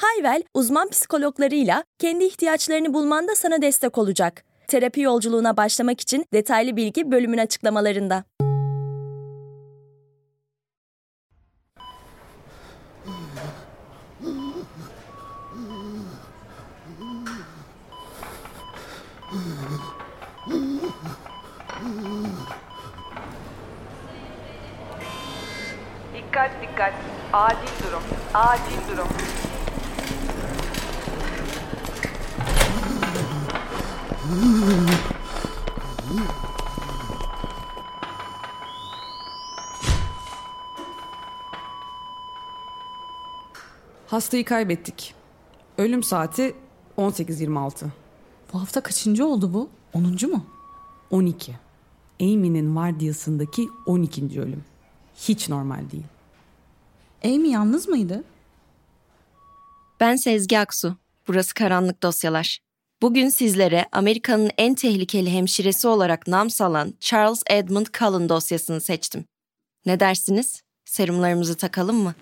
Hayvel, uzman psikologlarıyla kendi ihtiyaçlarını bulmanda sana destek olacak. Terapi yolculuğuna başlamak için detaylı bilgi bölümün açıklamalarında. Dikkat dikkat. Acil durum. Acil durum. Hastayı kaybettik. Ölüm saati 18.26. Bu hafta kaçıncı oldu bu? 10. mu? 12. Amy'nin vardiyasındaki 12. ölüm. Hiç normal değil. Amy yalnız mıydı? Ben Sezgi Aksu. Burası Karanlık Dosyalar. Bugün sizlere Amerika'nın en tehlikeli hemşiresi olarak nam salan Charles Edmund Cullen dosyasını seçtim. Ne dersiniz? Serumlarımızı takalım mı?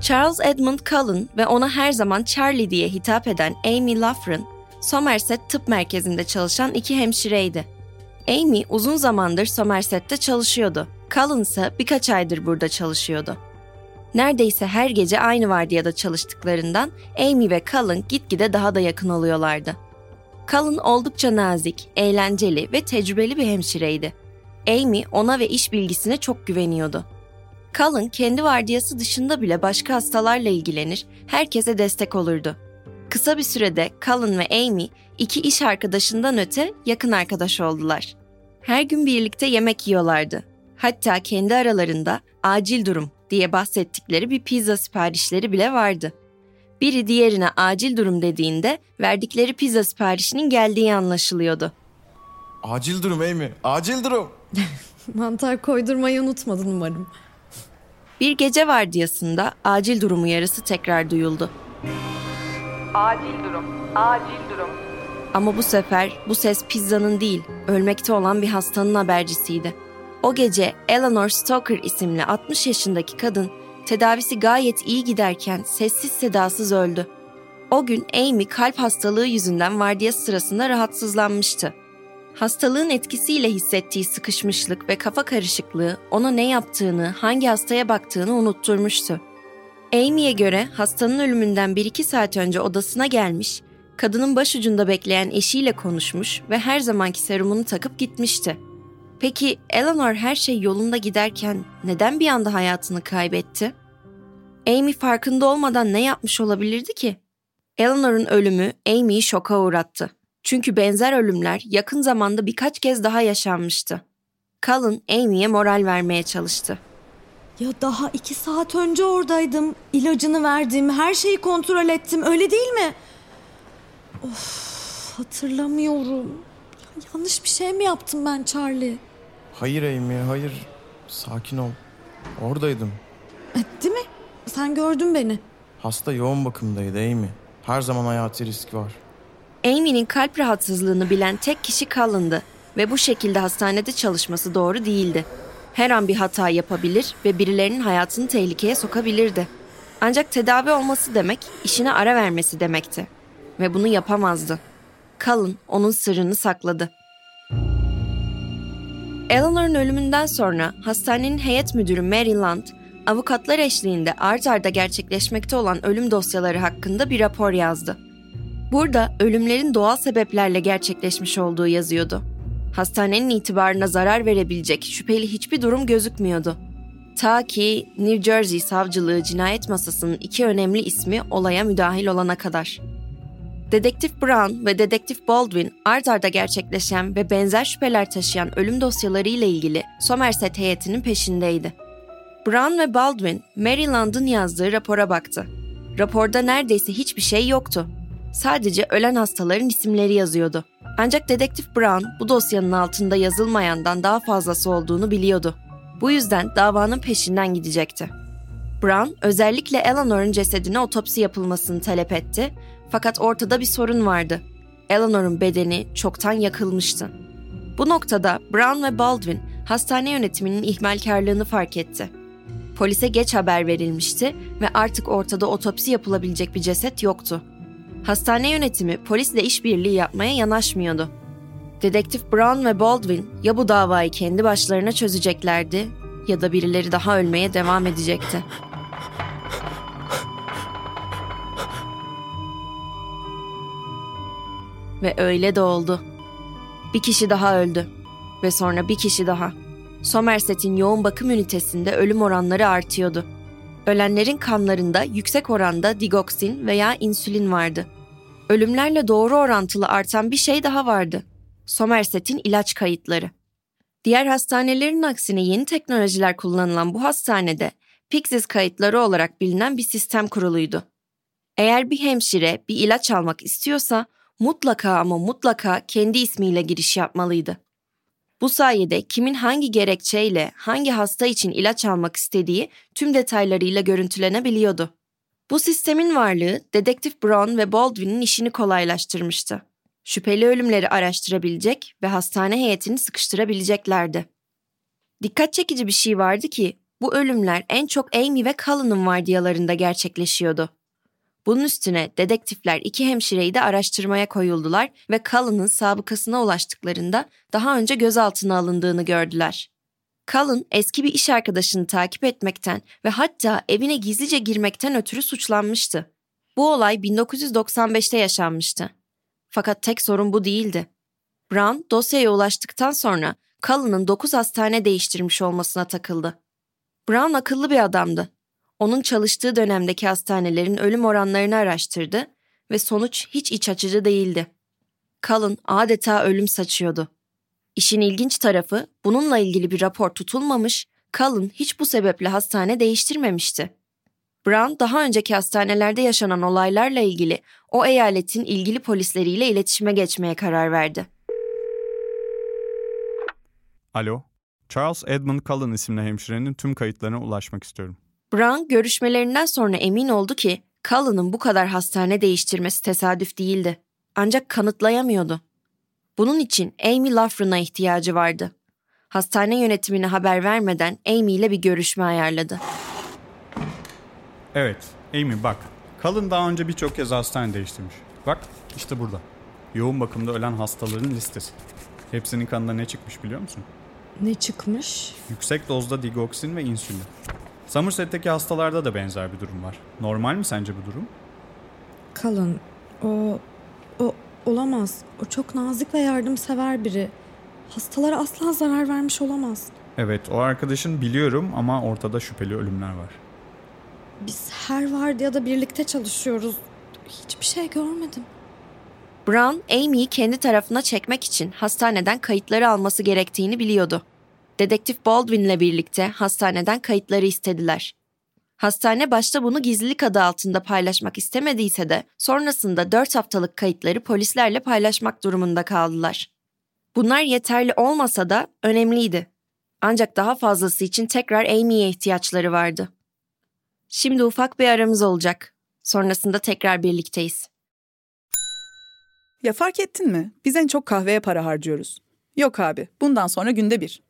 Charles Edmund Cullen ve ona her zaman Charlie diye hitap eden Amy Loughran, Somerset Tıp Merkezi'nde çalışan iki hemşireydi. Amy uzun zamandır Somerset'te çalışıyordu. Cullen ise birkaç aydır burada çalışıyordu. Neredeyse her gece aynı vardiyada çalıştıklarından Amy ve Cullen gitgide daha da yakın oluyorlardı. Cullen oldukça nazik, eğlenceli ve tecrübeli bir hemşireydi. Amy ona ve iş bilgisine çok güveniyordu. Cullen kendi vardiyası dışında bile başka hastalarla ilgilenir, herkese destek olurdu. Kısa bir sürede Cullen ve Amy iki iş arkadaşından öte yakın arkadaş oldular. Her gün birlikte yemek yiyorlardı. Hatta kendi aralarında acil durum diye bahsettikleri bir pizza siparişleri bile vardı. Biri diğerine acil durum dediğinde verdikleri pizza siparişinin geldiği anlaşılıyordu. Acil durum Amy. Acil durum. Mantar koydurmayı unutmadın umarım. Bir gece vardiyasında acil durum uyarısı tekrar duyuldu. Acil durum. Acil durum. Ama bu sefer bu ses pizzanın değil, ölmekte olan bir hastanın habercisiydi. O gece Eleanor Stoker isimli 60 yaşındaki kadın tedavisi gayet iyi giderken sessiz sedasız öldü. O gün Amy kalp hastalığı yüzünden vardiya sırasında rahatsızlanmıştı. Hastalığın etkisiyle hissettiği sıkışmışlık ve kafa karışıklığı ona ne yaptığını, hangi hastaya baktığını unutturmuştu. Amy'ye göre hastanın ölümünden 1-2 saat önce odasına gelmiş, kadının başucunda bekleyen eşiyle konuşmuş ve her zamanki serumunu takıp gitmişti. Peki Eleanor her şey yolunda giderken neden bir anda hayatını kaybetti? Amy farkında olmadan ne yapmış olabilirdi ki? Eleanor'un ölümü Amy'yi şoka uğrattı. Çünkü benzer ölümler yakın zamanda birkaç kez daha yaşanmıştı. Cullen Amy'ye moral vermeye çalıştı. Ya daha iki saat önce oradaydım. İlacını verdim, her şeyi kontrol ettim. Öyle değil mi? Of, hatırlamıyorum. Ya, yanlış bir şey mi yaptım ben Charlie? Hayır Amy hayır. Sakin ol. Oradaydım. E, değil mi? Sen gördün beni. Hasta yoğun bakımdaydı Amy. Her zaman hayati risk var. Amy'nin kalp rahatsızlığını bilen tek kişi Cullen'dı ve bu şekilde hastanede çalışması doğru değildi. Her an bir hata yapabilir ve birilerinin hayatını tehlikeye sokabilirdi. Ancak tedavi olması demek işine ara vermesi demekti. Ve bunu yapamazdı. Cullen onun sırrını sakladı. Eleanor'un ölümünden sonra hastanenin heyet müdürü Mary Land, avukatlar eşliğinde art arda gerçekleşmekte olan ölüm dosyaları hakkında bir rapor yazdı. Burada ölümlerin doğal sebeplerle gerçekleşmiş olduğu yazıyordu. Hastanenin itibarına zarar verebilecek şüpheli hiçbir durum gözükmüyordu. Ta ki New Jersey savcılığı cinayet masasının iki önemli ismi olaya müdahil olana kadar. Dedektif Brown ve Dedektif Baldwin art arda gerçekleşen ve benzer şüpheler taşıyan ölüm dosyaları ile ilgili Somerset heyetinin peşindeydi. Brown ve Baldwin, Maryland'ın yazdığı rapora baktı. Raporda neredeyse hiçbir şey yoktu. Sadece ölen hastaların isimleri yazıyordu. Ancak Dedektif Brown bu dosyanın altında yazılmayandan daha fazlası olduğunu biliyordu. Bu yüzden davanın peşinden gidecekti. Brown özellikle Eleanor'un cesedine otopsi yapılmasını talep etti fakat ortada bir sorun vardı. Eleanor'un bedeni çoktan yakılmıştı. Bu noktada Brown ve Baldwin hastane yönetiminin ihmalkarlığını fark etti. Polise geç haber verilmişti ve artık ortada otopsi yapılabilecek bir ceset yoktu. Hastane yönetimi polisle işbirliği yapmaya yanaşmıyordu. Dedektif Brown ve Baldwin ya bu davayı kendi başlarına çözeceklerdi ya da birileri daha ölmeye devam edecekti. Ve öyle de oldu. Bir kişi daha öldü ve sonra bir kişi daha. Somerset'in yoğun bakım ünitesinde ölüm oranları artıyordu. Ölenlerin kanlarında yüksek oranda digoksin veya insülin vardı. Ölümlerle doğru orantılı artan bir şey daha vardı. Somerset'in ilaç kayıtları. Diğer hastanelerin aksine yeni teknolojiler kullanılan bu hastanede Pyxis kayıtları olarak bilinen bir sistem kuruluydu. Eğer bir hemşire bir ilaç almak istiyorsa mutlaka ama mutlaka kendi ismiyle giriş yapmalıydı. Bu sayede kimin hangi gerekçeyle hangi hasta için ilaç almak istediği tüm detaylarıyla görüntülenebiliyordu. Bu sistemin varlığı Dedektif Brown ve Baldwin'in işini kolaylaştırmıştı. Şüpheli ölümleri araştırabilecek ve hastane heyetini sıkıştırabileceklerdi. Dikkat çekici bir şey vardı ki bu ölümler en çok Amy ve Cullen'ın vardiyalarında gerçekleşiyordu. Bunun üstüne dedektifler iki hemşireyi de araştırmaya koyuldular ve Cullen'ın sabıkasına ulaştıklarında daha önce gözaltına alındığını gördüler. Cullen eski bir iş arkadaşını takip etmekten ve hatta evine gizlice girmekten ötürü suçlanmıştı. Bu olay 1995'te yaşanmıştı. Fakat tek sorun bu değildi. Brown dosyaya ulaştıktan sonra Cullen'ın 9 hastane değiştirmiş olmasına takıldı. Brown akıllı bir adamdı onun çalıştığı dönemdeki hastanelerin ölüm oranlarını araştırdı ve sonuç hiç iç açıcı değildi. Cullen adeta ölüm saçıyordu. İşin ilginç tarafı bununla ilgili bir rapor tutulmamış, Cullen hiç bu sebeple hastane değiştirmemişti. Brown daha önceki hastanelerde yaşanan olaylarla ilgili o eyaletin ilgili polisleriyle iletişime geçmeye karar verdi. Alo, Charles Edmund Cullen isimli hemşirenin tüm kayıtlarına ulaşmak istiyorum. Brown görüşmelerinden sonra emin oldu ki Cullen'ın bu kadar hastane değiştirmesi tesadüf değildi. Ancak kanıtlayamıyordu. Bunun için Amy Loughran'a ihtiyacı vardı. Hastane yönetimine haber vermeden Amy ile bir görüşme ayarladı. Evet, Amy bak. Cullen daha önce birçok kez hastane değiştirmiş. Bak, işte burada. Yoğun bakımda ölen hastaların listesi. Hepsinin kanında ne çıkmış biliyor musun? Ne çıkmış? Yüksek dozda digoksin ve insülin. Somerset'teki hastalarda da benzer bir durum var. Normal mi sence bu durum? Kalın. O, o olamaz. O çok nazik ve yardımsever biri. Hastalara asla zarar vermiş olamaz. Evet, o arkadaşın biliyorum ama ortada şüpheli ölümler var. Biz her vardiyada birlikte çalışıyoruz. Hiçbir şey görmedim. Brown, Amy'yi kendi tarafına çekmek için hastaneden kayıtları alması gerektiğini biliyordu. Dedektif Baldwin'le birlikte hastaneden kayıtları istediler. Hastane başta bunu gizlilik adı altında paylaşmak istemediyse de sonrasında 4 haftalık kayıtları polislerle paylaşmak durumunda kaldılar. Bunlar yeterli olmasa da önemliydi. Ancak daha fazlası için tekrar Amy'ye ihtiyaçları vardı. Şimdi ufak bir aramız olacak. Sonrasında tekrar birlikteyiz. Ya fark ettin mi? Biz en çok kahveye para harcıyoruz. Yok abi, bundan sonra günde bir.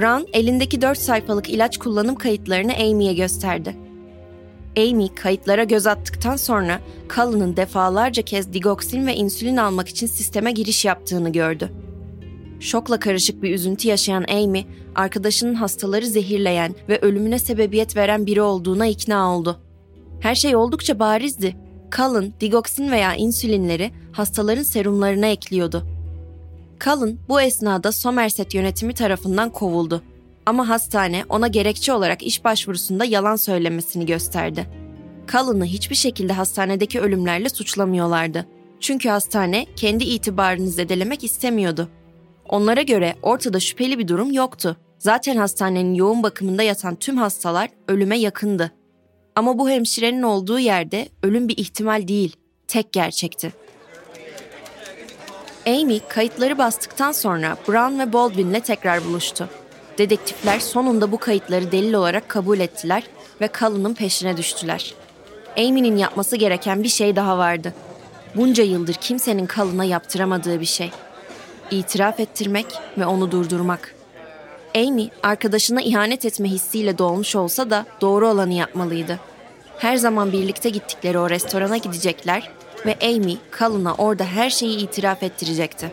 Brown elindeki 4 sayfalık ilaç kullanım kayıtlarını Amy'ye gösterdi. Amy kayıtlara göz attıktan sonra Cullen'ın defalarca kez digoksin ve insülin almak için sisteme giriş yaptığını gördü. Şokla karışık bir üzüntü yaşayan Amy, arkadaşının hastaları zehirleyen ve ölümüne sebebiyet veren biri olduğuna ikna oldu. Her şey oldukça barizdi. Cullen, digoksin veya insülinleri hastaların serumlarına ekliyordu. Cullen bu esnada Somerset yönetimi tarafından kovuldu. Ama hastane ona gerekçe olarak iş başvurusunda yalan söylemesini gösterdi. Cullen'ı hiçbir şekilde hastanedeki ölümlerle suçlamıyorlardı. Çünkü hastane kendi itibarını zedelemek istemiyordu. Onlara göre ortada şüpheli bir durum yoktu. Zaten hastanenin yoğun bakımında yatan tüm hastalar ölüme yakındı. Ama bu hemşirenin olduğu yerde ölüm bir ihtimal değil, tek gerçekti. Amy kayıtları bastıktan sonra Brown ve Baldwin'le tekrar buluştu. Dedektifler sonunda bu kayıtları delil olarak kabul ettiler ve Cullen'ın peşine düştüler. Amy'nin yapması gereken bir şey daha vardı. Bunca yıldır kimsenin Cullen'a yaptıramadığı bir şey. İtiraf ettirmek ve onu durdurmak. Amy, arkadaşına ihanet etme hissiyle dolmuş olsa da doğru olanı yapmalıydı. Her zaman birlikte gittikleri o restorana gidecekler ve Amy, Cullen'a orada her şeyi itiraf ettirecekti.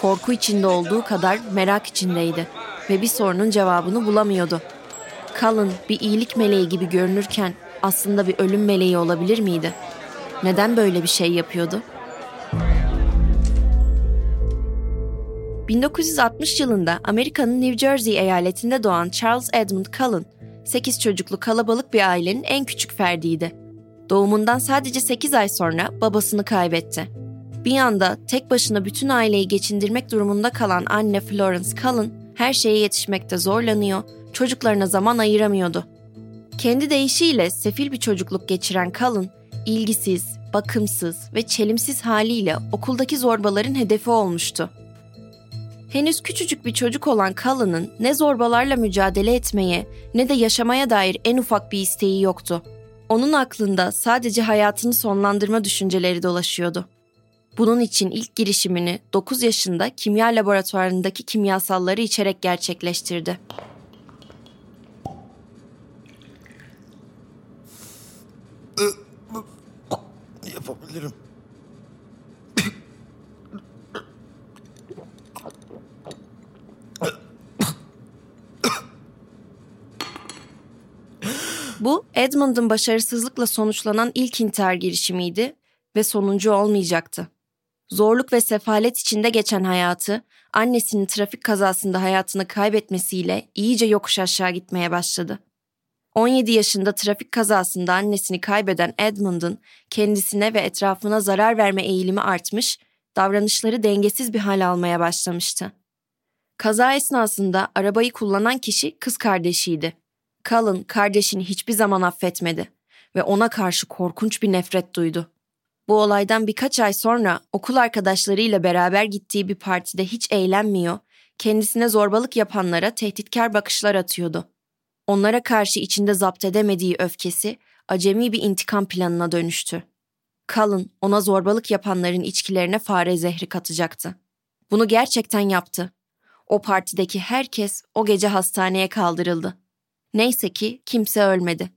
Korku içinde olduğu kadar merak içindeydi ve bir sorunun cevabını bulamıyordu. Cullen bir iyilik meleği gibi görünürken aslında bir ölüm meleği olabilir miydi? Neden böyle bir şey yapıyordu? 1960 yılında Amerika'nın New Jersey eyaletinde doğan Charles Edmund Cullen, 8 çocuklu kalabalık bir ailenin en küçük ferdiydi. Doğumundan sadece 8 ay sonra babasını kaybetti. Bir yanda tek başına bütün aileyi geçindirmek durumunda kalan anne Florence Cullen, her şeye yetişmekte zorlanıyor, çocuklarına zaman ayıramıyordu. Kendi deyişiyle sefil bir çocukluk geçiren Cullen, ilgisiz, bakımsız ve çelimsiz haliyle okuldaki zorbaların hedefi olmuştu. Henüz küçücük bir çocuk olan Cullen'ın ne zorbalarla mücadele etmeye ne de yaşamaya dair en ufak bir isteği yoktu. Onun aklında sadece hayatını sonlandırma düşünceleri dolaşıyordu. Bunun için ilk girişimini 9 yaşında kimya laboratuvarındaki kimyasalları içerek gerçekleştirdi. Yapabilirim. Bu Edmund'un başarısızlıkla sonuçlanan ilk intihar girişimiydi ve sonuncu olmayacaktı. Zorluk ve sefalet içinde geçen hayatı, annesinin trafik kazasında hayatını kaybetmesiyle iyice yokuş aşağı gitmeye başladı. 17 yaşında trafik kazasında annesini kaybeden Edmund'un kendisine ve etrafına zarar verme eğilimi artmış, davranışları dengesiz bir hal almaya başlamıştı. Kaza esnasında arabayı kullanan kişi kız kardeşiydi. Cullen kardeşini hiçbir zaman affetmedi ve ona karşı korkunç bir nefret duydu. Bu olaydan birkaç ay sonra okul arkadaşlarıyla beraber gittiği bir partide hiç eğlenmiyor, kendisine zorbalık yapanlara tehditkar bakışlar atıyordu. Onlara karşı içinde zapt edemediği öfkesi acemi bir intikam planına dönüştü. Cullen ona zorbalık yapanların içkilerine fare zehri katacaktı. Bunu gerçekten yaptı. O partideki herkes o gece hastaneye kaldırıldı. Neyse ki kimse ölmedi.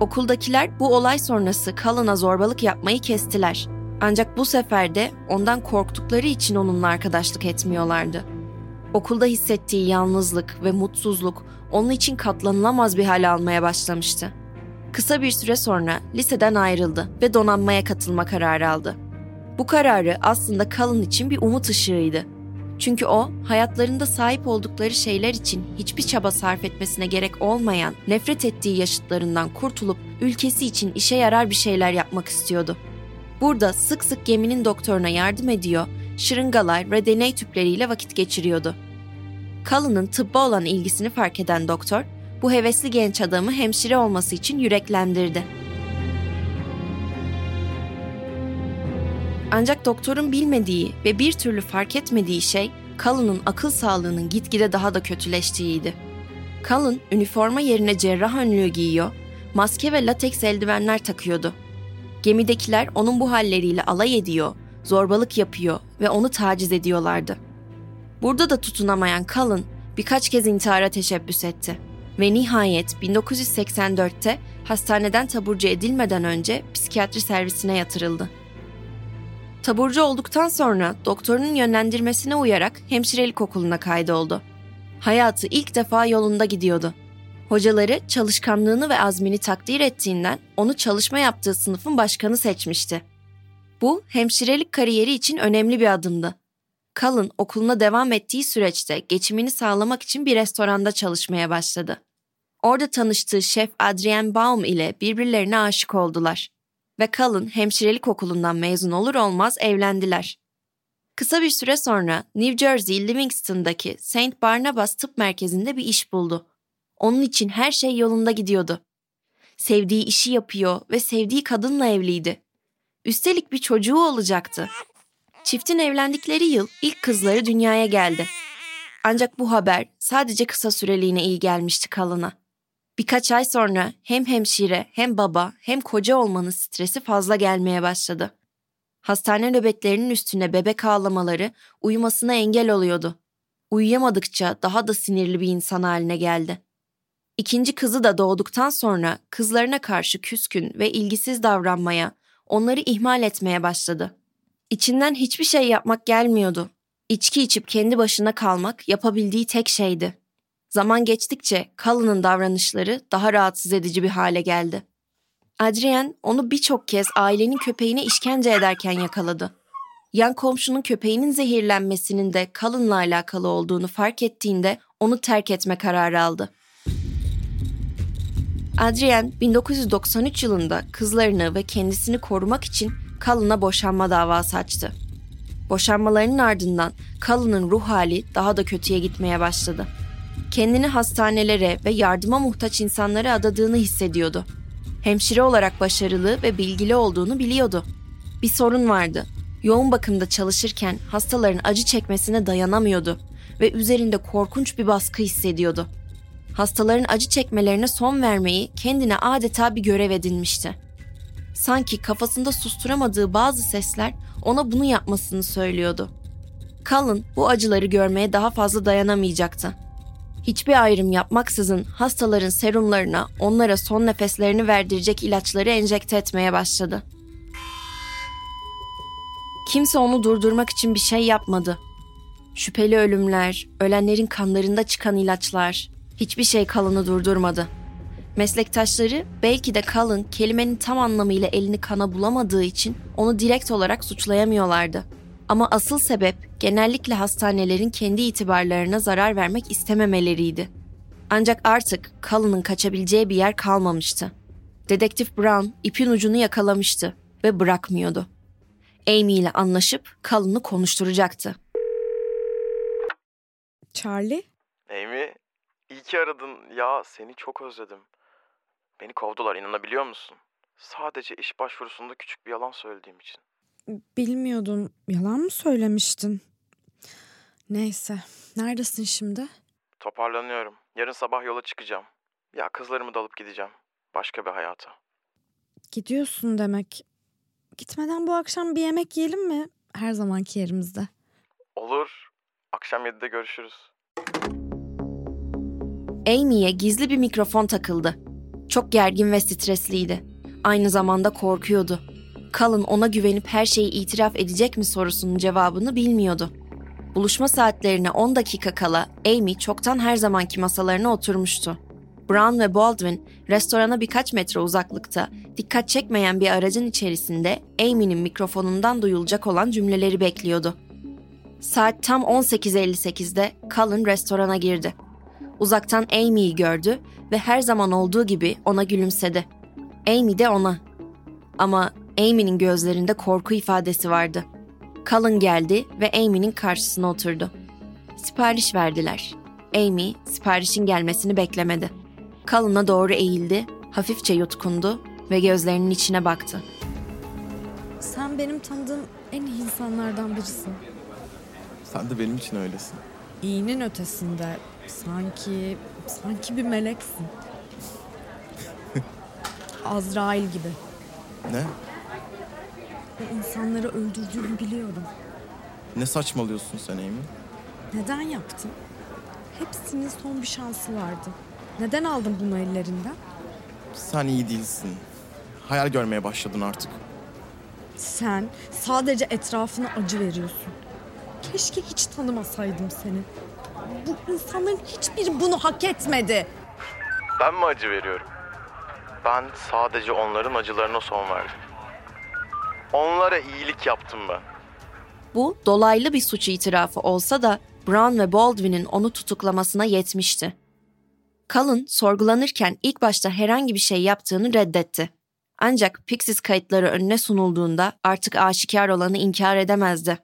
Okuldakiler bu olay sonrası Cullen'a zorbalık yapmayı kestiler. Ancak bu sefer de ondan korktukları için onunla arkadaşlık etmiyorlardı. Okulda hissettiği yalnızlık ve mutsuzluk onun için katlanılamaz bir hal almaya başlamıştı. Kısa bir süre sonra liseden ayrıldı ve donanmaya katılma kararı aldı. Bu kararı aslında Cullen için bir umut ışığıydı. Çünkü o, hayatlarında sahip oldukları şeyler için hiçbir çaba sarf etmesine gerek olmayan, nefret ettiği yaşıtlarından kurtulup ülkesi için işe yarar bir şeyler yapmak istiyordu. Burada sık sık geminin doktoruna yardım ediyor, şırıngalar ve deney tüpleriyle vakit geçiriyordu. Cullen'ın tıbba olan ilgisini fark eden doktor, bu hevesli genç adamı hemşire olması için yüreklendirdi. Ancak doktorun bilmediği ve bir türlü fark etmediği şey Cullen'ın akıl sağlığının gitgide daha da kötüleştiğiydi. Cullen üniforma yerine cerrah önlüğü giyiyor, maske ve lateks eldivenler takıyordu. Gemidekiler onun bu halleriyle alay ediyor, zorbalık yapıyor ve onu taciz ediyorlardı. Burada da tutunamayan Cullen birkaç kez intihara teşebbüs etti ve nihayet 1984'te hastaneden taburcu edilmeden önce psikiyatri servisine yatırıldı. Taburcu olduktan sonra doktorunun yönlendirmesine uyarak hemşirelik okuluna kaydoldu. Hayatı ilk defa yolunda gidiyordu. Hocaları çalışkanlığını ve azmini takdir ettiğinden onu çalışma yaptığı sınıfın başkanı seçmişti. Bu hemşirelik kariyeri için önemli bir adımdı. Cullen okuluna devam ettiği süreçte geçimini sağlamak için bir restoranda çalışmaya başladı. Orada tanıştığı şef Adrienne Baum ile birbirlerine aşık oldular ve Cullen hemşirelik okulundan mezun olur olmaz evlendiler. Kısa bir süre sonra New Jersey Livingston'daki St. Barnabas Tıp Merkezi'nde bir iş buldu. Onun için her şey yolunda gidiyordu. Sevdiği işi yapıyor ve sevdiği kadınla evliydi. Üstelik bir çocuğu olacaktı. Çiftin evlendikleri yıl ilk kızları dünyaya geldi. Ancak bu haber sadece kısa süreliğine iyi gelmişti Cullen'a. Birkaç ay sonra hem hemşire hem baba hem koca olmanın stresi fazla gelmeye başladı. Hastane nöbetlerinin üstüne bebek ağlamaları uyumasına engel oluyordu. Uyuyamadıkça daha da sinirli bir insan haline geldi. İkinci kızı da doğduktan sonra kızlarına karşı küskün ve ilgisiz davranmaya, onları ihmal etmeye başladı. İçinden hiçbir şey yapmak gelmiyordu. İçki içip kendi başına kalmak yapabildiği tek şeydi. Zaman geçtikçe Cullen'ın davranışları daha rahatsız edici bir hale geldi. Adrian onu birçok kez ailenin köpeğine işkence ederken yakaladı. Yan komşunun köpeğinin zehirlenmesinin de Cullen'la alakalı olduğunu fark ettiğinde onu terk etme kararı aldı. Adrian 1993 yılında kızlarını ve kendisini korumak için Cullen'a boşanma davası açtı. Boşanmalarının ardından Cullen'ın ruh hali daha da kötüye gitmeye başladı. Kendini hastanelere ve yardıma muhtaç insanlara adadığını hissediyordu. Hemşire olarak başarılı ve bilgili olduğunu biliyordu. Bir sorun vardı. Yoğun bakımda çalışırken hastaların acı çekmesine dayanamıyordu ve üzerinde korkunç bir baskı hissediyordu. Hastaların acı çekmelerine son vermeyi kendine adeta bir görev edinmişti. Sanki kafasında susturamadığı bazı sesler ona bunu yapmasını söylüyordu. Cullen bu acıları görmeye daha fazla dayanamayacaktı. Hiçbir ayrım yapmaksızın hastaların serumlarına onlara son nefeslerini verdirecek ilaçları enjekte etmeye başladı. Kimse onu durdurmak için bir şey yapmadı. Şüpheli ölümler, ölenlerin kanlarında çıkan ilaçlar, hiçbir şey Cullen'ı durdurmadı. Meslektaşları belki de Cullen kelimenin tam anlamıyla elini kana bulamadığı için onu direkt olarak suçlayamıyorlardı. Ama asıl sebep genellikle hastanelerin kendi itibarlarına zarar vermek istememeleriydi. Ancak artık Cullen'ın kaçabileceği bir yer kalmamıştı. Dedektif Brown ipin ucunu yakalamıştı ve bırakmıyordu. Amy ile anlaşıp Cullen'ı konuşturacaktı. Charlie? Amy, iyi ki aradın. Ya seni çok özledim. Beni kovdular inanabiliyor musun? Sadece iş başvurusunda küçük bir yalan söylediğim için. Bilmiyordum. Yalan mı söylemiştin? Neyse. Neredesin şimdi? Toparlanıyorum. Yarın sabah yola çıkacağım. Ya kızlarımı da alıp gideceğim. Başka bir hayata. Gidiyorsun demek. Gitmeden bu akşam bir yemek yiyelim mi? Her zamanki yerimizde. Olur. Akşam 7'de görüşürüz. Amy'ye gizli bir mikrofon takıldı. Çok gergin ve stresliydi. Aynı zamanda korkuyordu. Cullen ona güvenip her şeyi itiraf edecek mi sorusunun cevabını bilmiyordu. Buluşma saatlerine 10 dakika kala Amy çoktan her zamanki masalarına oturmuştu. Brown ve Baldwin restorana birkaç metre uzaklıkta dikkat çekmeyen bir aracın içerisinde Amy'nin mikrofonundan duyulacak olan cümleleri bekliyordu. Saat tam 18.58'de Cullen restorana girdi. Uzaktan Amy'yi gördü ve her zaman olduğu gibi ona gülümsedi. Amy de ona. Ama Amy'nin gözlerinde korku ifadesi vardı. Cullen geldi ve Amy'nin karşısına oturdu. Sipariş verdiler. Amy siparişin gelmesini beklemedi. Cullen'a doğru eğildi, hafifçe yutkundu ve gözlerinin içine baktı. Sen benim tanıdığım en iyi insanlardan birisin. Sen de benim için öylesin. İyinin ötesinde. Sanki, sanki bir meleksin. Azrail gibi. Ne? Ve insanları öldürdüğünü biliyorum. Ne saçmalıyorsun sen Amy? Neden yaptın? Hepsinin son bir şansı vardı. Neden aldın bunu ellerinden? Sen iyi değilsin. Hayal görmeye başladın artık. Sen sadece etrafına acı veriyorsun. Keşke hiç tanımasaydım seni. Bu insanların hiçbiri bunu hak etmedi. Ben mi acı veriyorum? Ben sadece onların acılarına son verdim. Onlara iyilik yaptım ben. Bu dolaylı bir suç itirafı olsa da Brown ve Baldwin'in onu tutuklamasına yetmişti. Cullen sorgulanırken ilk başta herhangi bir şey yaptığını reddetti. Ancak Pixies kayıtları önüne sunulduğunda artık aşikar olanı inkar edemezdi.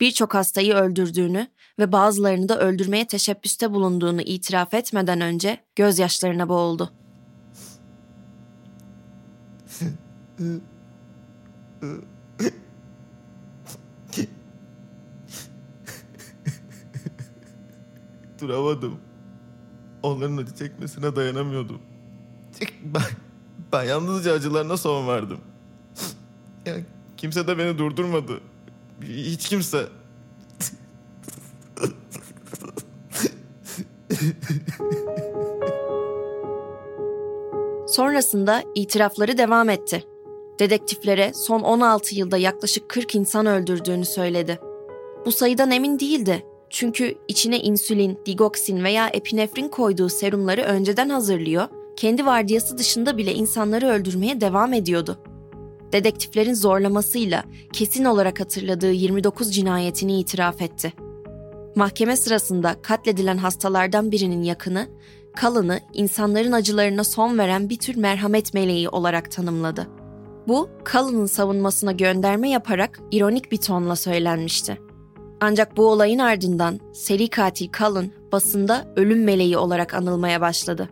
Birçok hastayı öldürdüğünü ve bazılarını da öldürmeye teşebbüste bulunduğunu itiraf etmeden önce gözyaşlarına boğuldu. Duramadım. Onların acı çekmesine dayanamıyordum. Ben, ben yalnızca acılarına son verdim. Ya, kimse de beni durdurmadı. Hiç kimse. Sonrasında itirafları devam etti. Dedektiflere son 16 yılda yaklaşık 40 insan öldürdüğünü söyledi. Bu sayıdan emin değildi. Çünkü içine insülin, digoksin veya epinefrin koyduğu serumları önceden hazırlıyor, kendi vardiyası dışında bile insanları öldürmeye devam ediyordu. Dedektiflerin zorlamasıyla kesin olarak hatırladığı 29 cinayetini itiraf etti. Mahkeme sırasında katledilen hastalardan birinin yakını, Cullen'ı insanların acılarına son veren bir tür merhamet meleği olarak tanımladı. Bu, Cullen'ın savunmasına gönderme yaparak ironik bir tonla söylenmişti. Ancak bu olayın ardından seri katil Cullen basında ölüm meleği olarak anılmaya başladı.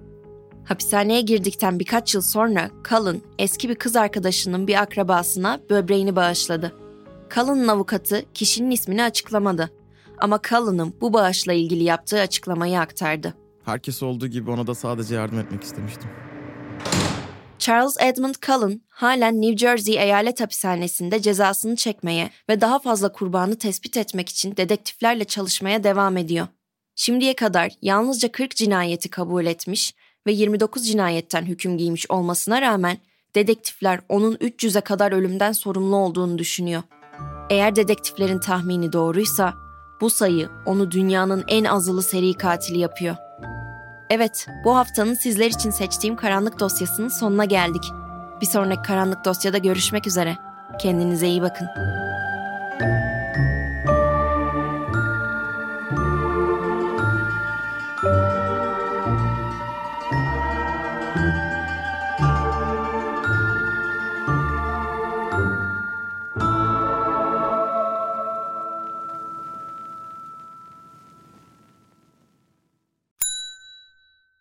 Hapishaneye girdikten birkaç yıl sonra Cullen eski bir kız arkadaşının bir akrabasına böbreğini bağışladı. Cullen'ın avukatı kişinin ismini açıklamadı ama Cullen'ın bu bağışla ilgili yaptığı açıklamayı aktardı. Herkes olduğu gibi ona da sadece yardım etmek istemiştim. Charles Edmund Cullen halen New Jersey eyalet hapishanesinde cezasını çekmeye ve daha fazla kurbanı tespit etmek için dedektiflerle çalışmaya devam ediyor. Şimdiye kadar yalnızca 40 cinayeti kabul etmiş ve 29 cinayetten hüküm giymiş olmasına rağmen dedektifler onun 300'e kadar ölümden sorumlu olduğunu düşünüyor. Eğer dedektiflerin tahmini doğruysa bu sayı onu dünyanın en azılı seri katili yapıyor. Evet, bu haftanın sizler için seçtiğim karanlık dosyasının sonuna geldik. Bir sonraki karanlık dosyada görüşmek üzere. Kendinize iyi bakın.